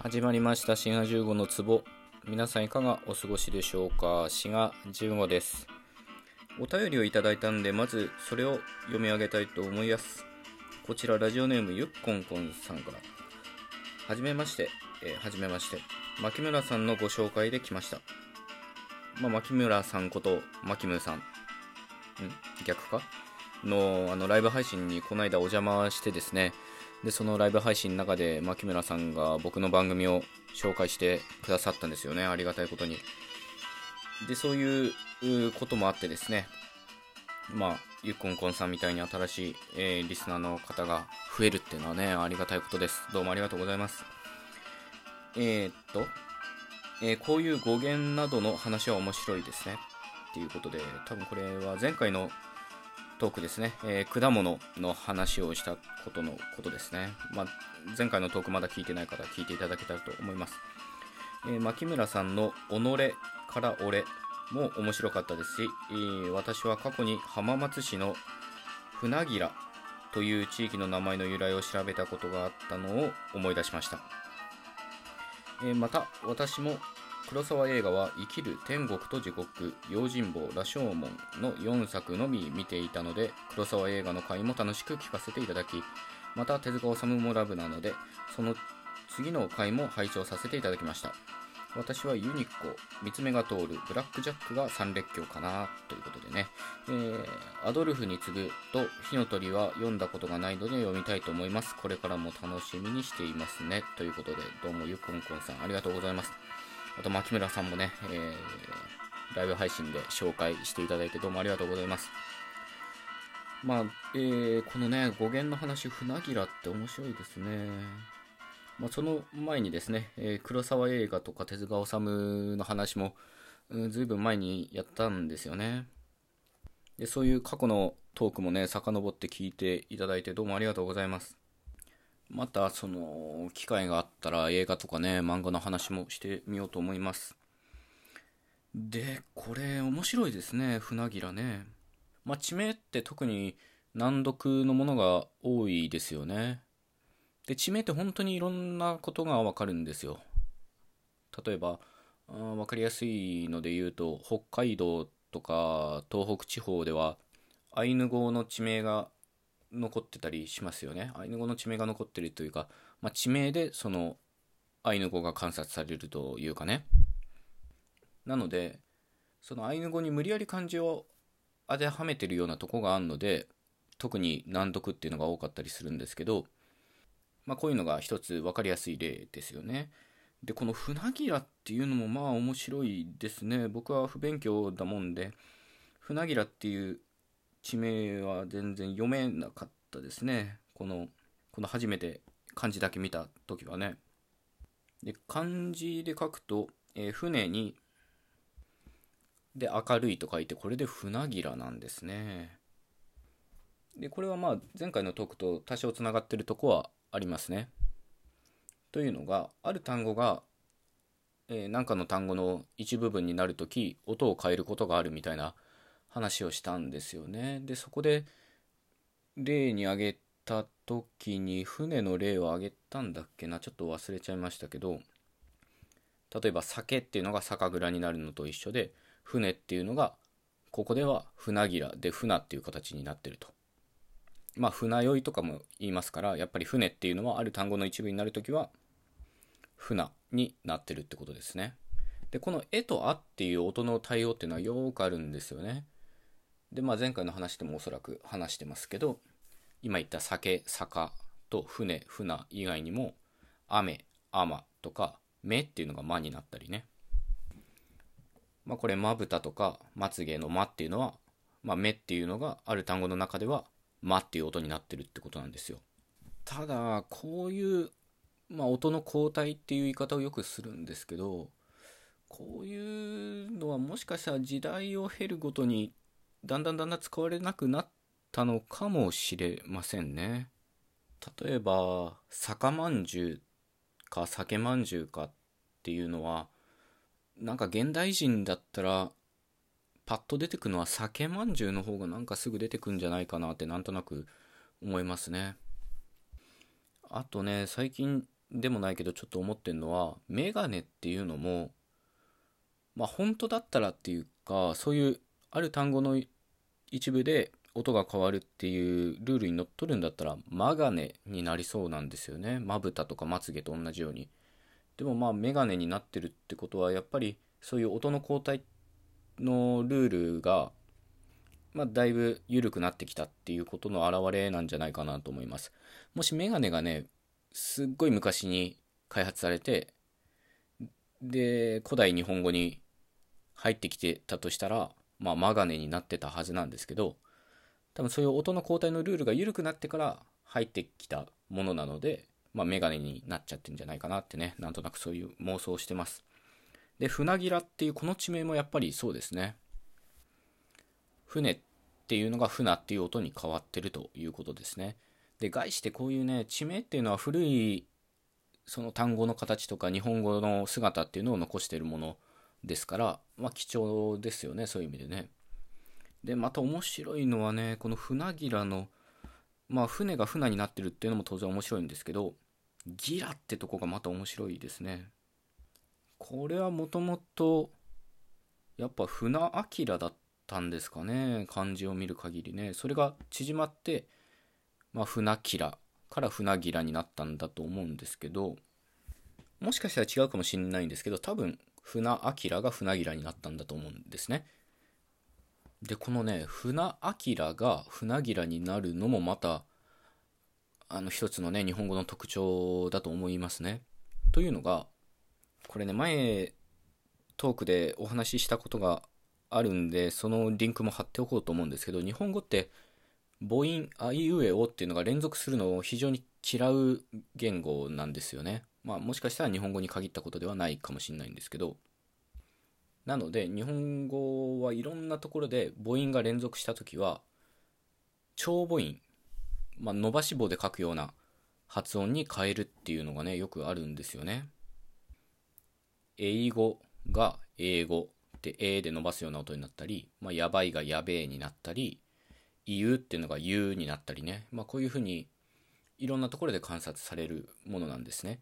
始まりました。滋賀15の壺。皆さんいかがお過ごしでしょうか？滋賀15です。お便りをいただいたんでまずそれを読み上げたいと思います。こちらラジオネームゆっこんこんさんから。はじめまして、えー、はじめまして。牧村さんのご紹介で来ました。まあ、牧村さんこと牧村さん。ん？逆か？のあのライブ配信にこの間お邪魔してですね。でそのライブ配信の中で牧村さんが僕の番組を紹介してくださったんですよね。ありがたいことに。でそういうこともあってですね。まあゆっこんこんさんみたいに新しい、えー、リスナーの方が増えるっていうのはねありがたいことです。どうもありがとうございます。えー、っと、えー、こういう語源などの話は面白いですね。っていうことで多分これは前回のトークですね、えー、果物の話をしたことのことですね。まあ、前回のトークまだ聞いてない方聞いていただけたらと思います。えー、牧村さんの己から俺も面白かったですし、えー、私は過去に浜松市の船木らという地域の名前の由来を調べたことがあったのを思い出しました。えまた、私も黒沢映画は生きる天国と地獄、用心棒、羅生門の4作のみ見ていたので、黒沢映画の回も楽しく聞かせていただき、また手塚治虫もラブなので、その次の回も拝聴させていただきました。私はユニコ、三つ目が通る、ブラックジャックが三列強かな、ということでね。えー、アドルフに次ぐと、火の鳥は読んだことがないので読みたいと思います。これからも楽しみにしていますね。ということで、どうもゆっこんこんさん、ありがとうございます。あと、牧村さんもね、えー、ライブ配信で紹介していただいてどうもありがとうございます。まあ、えー、このね、語源の話、船木らって面白いですね。まあ、その前にですね、えー、黒沢映画とか手塚治虫の話も、うん、ずいぶん前にやったんですよね。で、そういう過去のトークもね、遡って聞いていただいてどうもありがとうございます。またその機会があったら映画とかね漫画の話もしてみようと思います。でこれ面白いですね船木らね。まあ地名って特に難読のものが多いですよね。で地名って本当にいろんなことがわかるんですよ。例えば分かりやすいので言うと北海道とか東北地方ではアイヌ語の地名が残ってたりしますよね。アイヌ語の地名が残ってるというか、まあ、地名でそのアイヌ語が観察されるというかね。なのでそのアイヌ語に無理やり漢字を当てはめてるようなとこがあるので特に難読っていうのが多かったりするんですけど、まあ、こういうのが一つ分かりやすい例ですよね。でこの船木らっていうのもまあ面白いですね。僕は不勉強だもんで。船木らっていう地名は全然読めなかったですね。このこの初めて漢字だけ見た時はね。で漢字で書くと、えー、船にで明るいと書いてこれで船ぎらなんですね。でこれはまあ前回のトークと多少つながってるとこはありますね。というのがある単語がえー、かの単語の一部分になるとき音を変えることがあるみたいな話をしたんですよね。で、そこで例に挙げた時に船の例を挙げたんだっけな、ちょっと忘れちゃいましたけど、例えば酒っていうのが酒蔵になるのと一緒で、船っていうのが、ここでは船ぎらで船っていう形になってると。まあ船酔いとかも言いますから、やっぱり船っていうのはある単語の一部になるときは、船になってるってことですね。で、このえとあっていう音の対応っていうのはよくあるんですよね。で、まあ、前回の話でもおそらく話してますけど、今言った酒、坂と船、船以外にも、雨、雨とか、目っていうのが間になったりね。まあ、これ、まぶたとか、まつげのまっていうのは、まあ、目っていうのがある単語の中では、まっていう音になってるってことなんですよ。ただ、こういう、まあ、音の交代っていう言い方をよくするんですけど、こういうのはもしかしたら時代を経るごとにだんだんだんだん使われなくなったのかもしれませんね。例えば、酒まんじゅうか酒まんじゅうかっていうのは、なんか現代人だったら、パッと出てくのは酒まんじゅうの方がなんかすぐ出てくんじゃないかなってなんとなく思いますね。あとね、最近でもないけどちょっと思ってるのはメガネっていうのもまあ本当だったらっていうかそういうある単語の一部で音が変わるっていうルールにのっとるんだったらマガネになりそうなんですよねまぶたとかまつげと同じようにでもまあメガネになってるってことはやっぱりそういう音の交代のルールがまあ、だいぶ緩くなってきたっていうことの表れなんじゃないかなと思います。もしメガネがね、すっごい昔に開発されて、で、古代日本語に入ってきてたとしたら、まあ、マガネになってたはずなんですけど、多分そういう音の交代のルールが緩くなってから入ってきたものなので、まあ、メガネになっちゃってんじゃないかなってね、なんとなくそういう妄想をしてます。で、船ギラっていうこの地名もやっぱりそうですね。船っていうのが船っていう音に変わってるということですね。で、概してこういうね、地名っていうのは古いその単語の形とか日本語の姿っていうのを残しているものですから、まあ貴重ですよね、そういう意味でね。で、また面白いのはね、この船ギラの、まあ船が船になってるっていうのも当然面白いんですけど、ギラってとこがまた面白いですね。これはもともと、やっぱ船明だったんですかね、漢字を見る限りね。それが縮まって、まあ、船キラから船ギラになったんだと思うんですけど、もしかしたら違うかもしれないんですけど、多分、船明が船ギラになったんだと思うんですね。で、このね、船明が船ギラになるのもまた、あの、一つのね、日本語の特徴だと思いますね。というのが、これね、前、トークでお話ししたことがあるんで、そのリンクも貼っておこうと思うんですけど、日本語って母音、あいうえおっていうのが連続するのを非常に嫌う言語なんですよね。まあもしかしたら日本語に限ったことではないかもしれないんですけど、なので日本語はいろんなところで母音が連続した時は、長母音、まあ、伸ばし棒で書くような発音に変えるっていうのがね、よくあるんですよね。英語が英語ってえで伸ばすような音になったり、まあ、やばいがやべえになったり、言うっていうのが言うになったりね、まあ、こういうふうにいろんなところで観察されるものなんですね。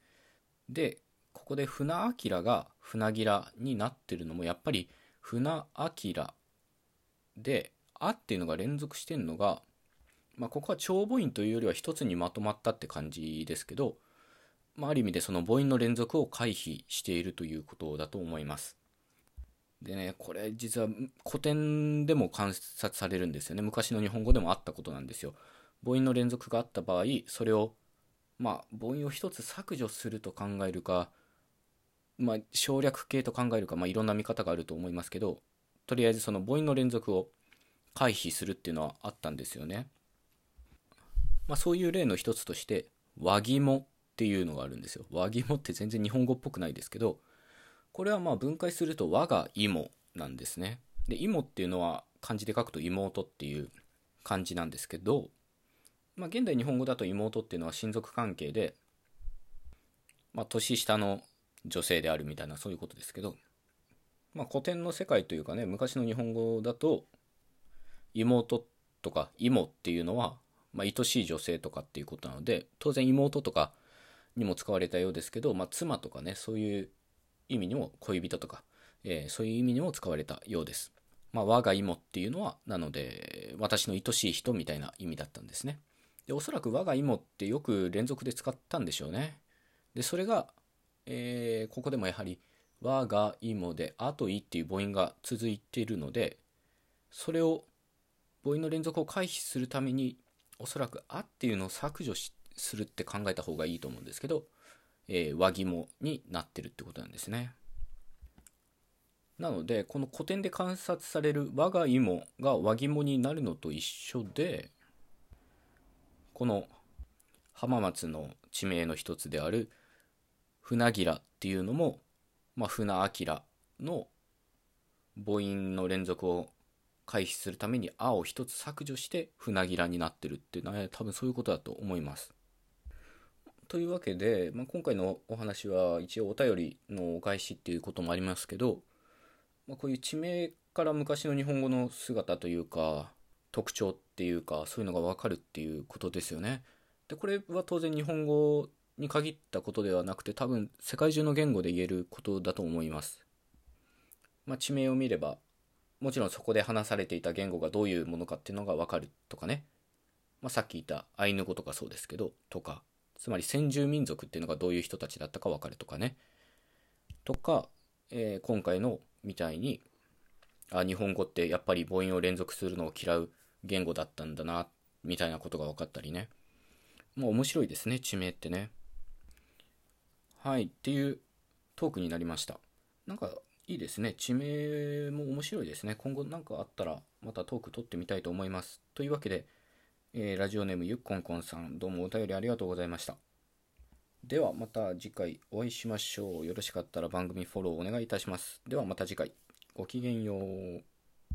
で、ここで船明が船ギラになってるのもやっぱり船明で、あっていうのが連続してるのが、まあ、ここは長母音というよりは一つにまとまったって感じですけど、まあ、ある意味でその母音の連続を回避しているということだと思います。でね、これ実は古典でも観察されるんですよね。昔の日本語でもあったことなんですよ。母音の連続があった場合、それを、まあ、母音を一つ削除すると考えるか、まあ、省略形と考えるか、まあ、いろんな見方があると思いますけど、とりあえずその母音の連続を回避するっていうのはあったんですよね。まあ、そういう例の一つとして、和肝っていうのがあるんですよ。和肝って全然日本語っぽくないですけど、これはまあ分解すると我が芋なんですね。で、芋っていうのは漢字で書くと妹っていう漢字なんですけど、まあ現代日本語だと妹っていうのは親族関係で、まあ年下の女性であるみたいなそういうことですけど、まあ古典の世界というかね、昔の日本語だと妹とか妹っていうのは、まあ、愛しい女性とかっていうことなので、当然妹とかにも使われたようですけど、まあ、妻とかね、そういう意味にも恋人とか、えー、そういう意味にも使われたようです。まあ、我が芋っていうのは、なので、私の愛しい人みたいな意味だったんですね。で、おそらく我が芋ってよく連続で使ったんでしょうね。で、それが、えー、ここでもやはり、我が芋で、あといっていう母音が続いているので、それを、母音の連続を回避するために、おそらくあっていうのを削除するって考えた方がいいと思うんですけど、えー、和肝になってるってことなんですね。なので、この古典で観察される我が芋が和肝になるのと一緒で、この浜松の地名の一つである船ギラっていうのも、まあ、船明の母音の連続を回避するために「あ」を一つ削除して船ギラになってるっていうのは多分そういうことだと思います。というわけで、まあ、今回のお話は一応お便りのお返しっていうこともありますけど、まあ、こういう地名から昔の日本語の姿というか特徴っていうかそういうのがわかるっていうことですよね。でこれは当然日本語に限ったことではなくて多分世界中の言語で言えることだと思います。まあ地名を見ればもちろんそこで話されていた言語がどういうものかっていうのがわかるとかね、まあ、さっき言ったアイヌ語とかそうですけどとか。つまり先住民族っていうのがどういう人たちだったかわかるとかね。とか、えー今回のみたいにあ日本語ってやっぱり母音を連続するのを嫌う言語だったんだなみたいなことが分かったりね。もう面白いですね地名ってね。はいっていうトークになりました。なんかいいですね地名も面白いですね。今後何かあったらまたトーク取ってみたいと思います。というわけで、えーラジオネームゆっこんこんさんどうもお便りありがとうございました。ではまた次回お会いしましょう。よろしかったら番組フォローお願いいたします。ではまた次回。ごきげんよう。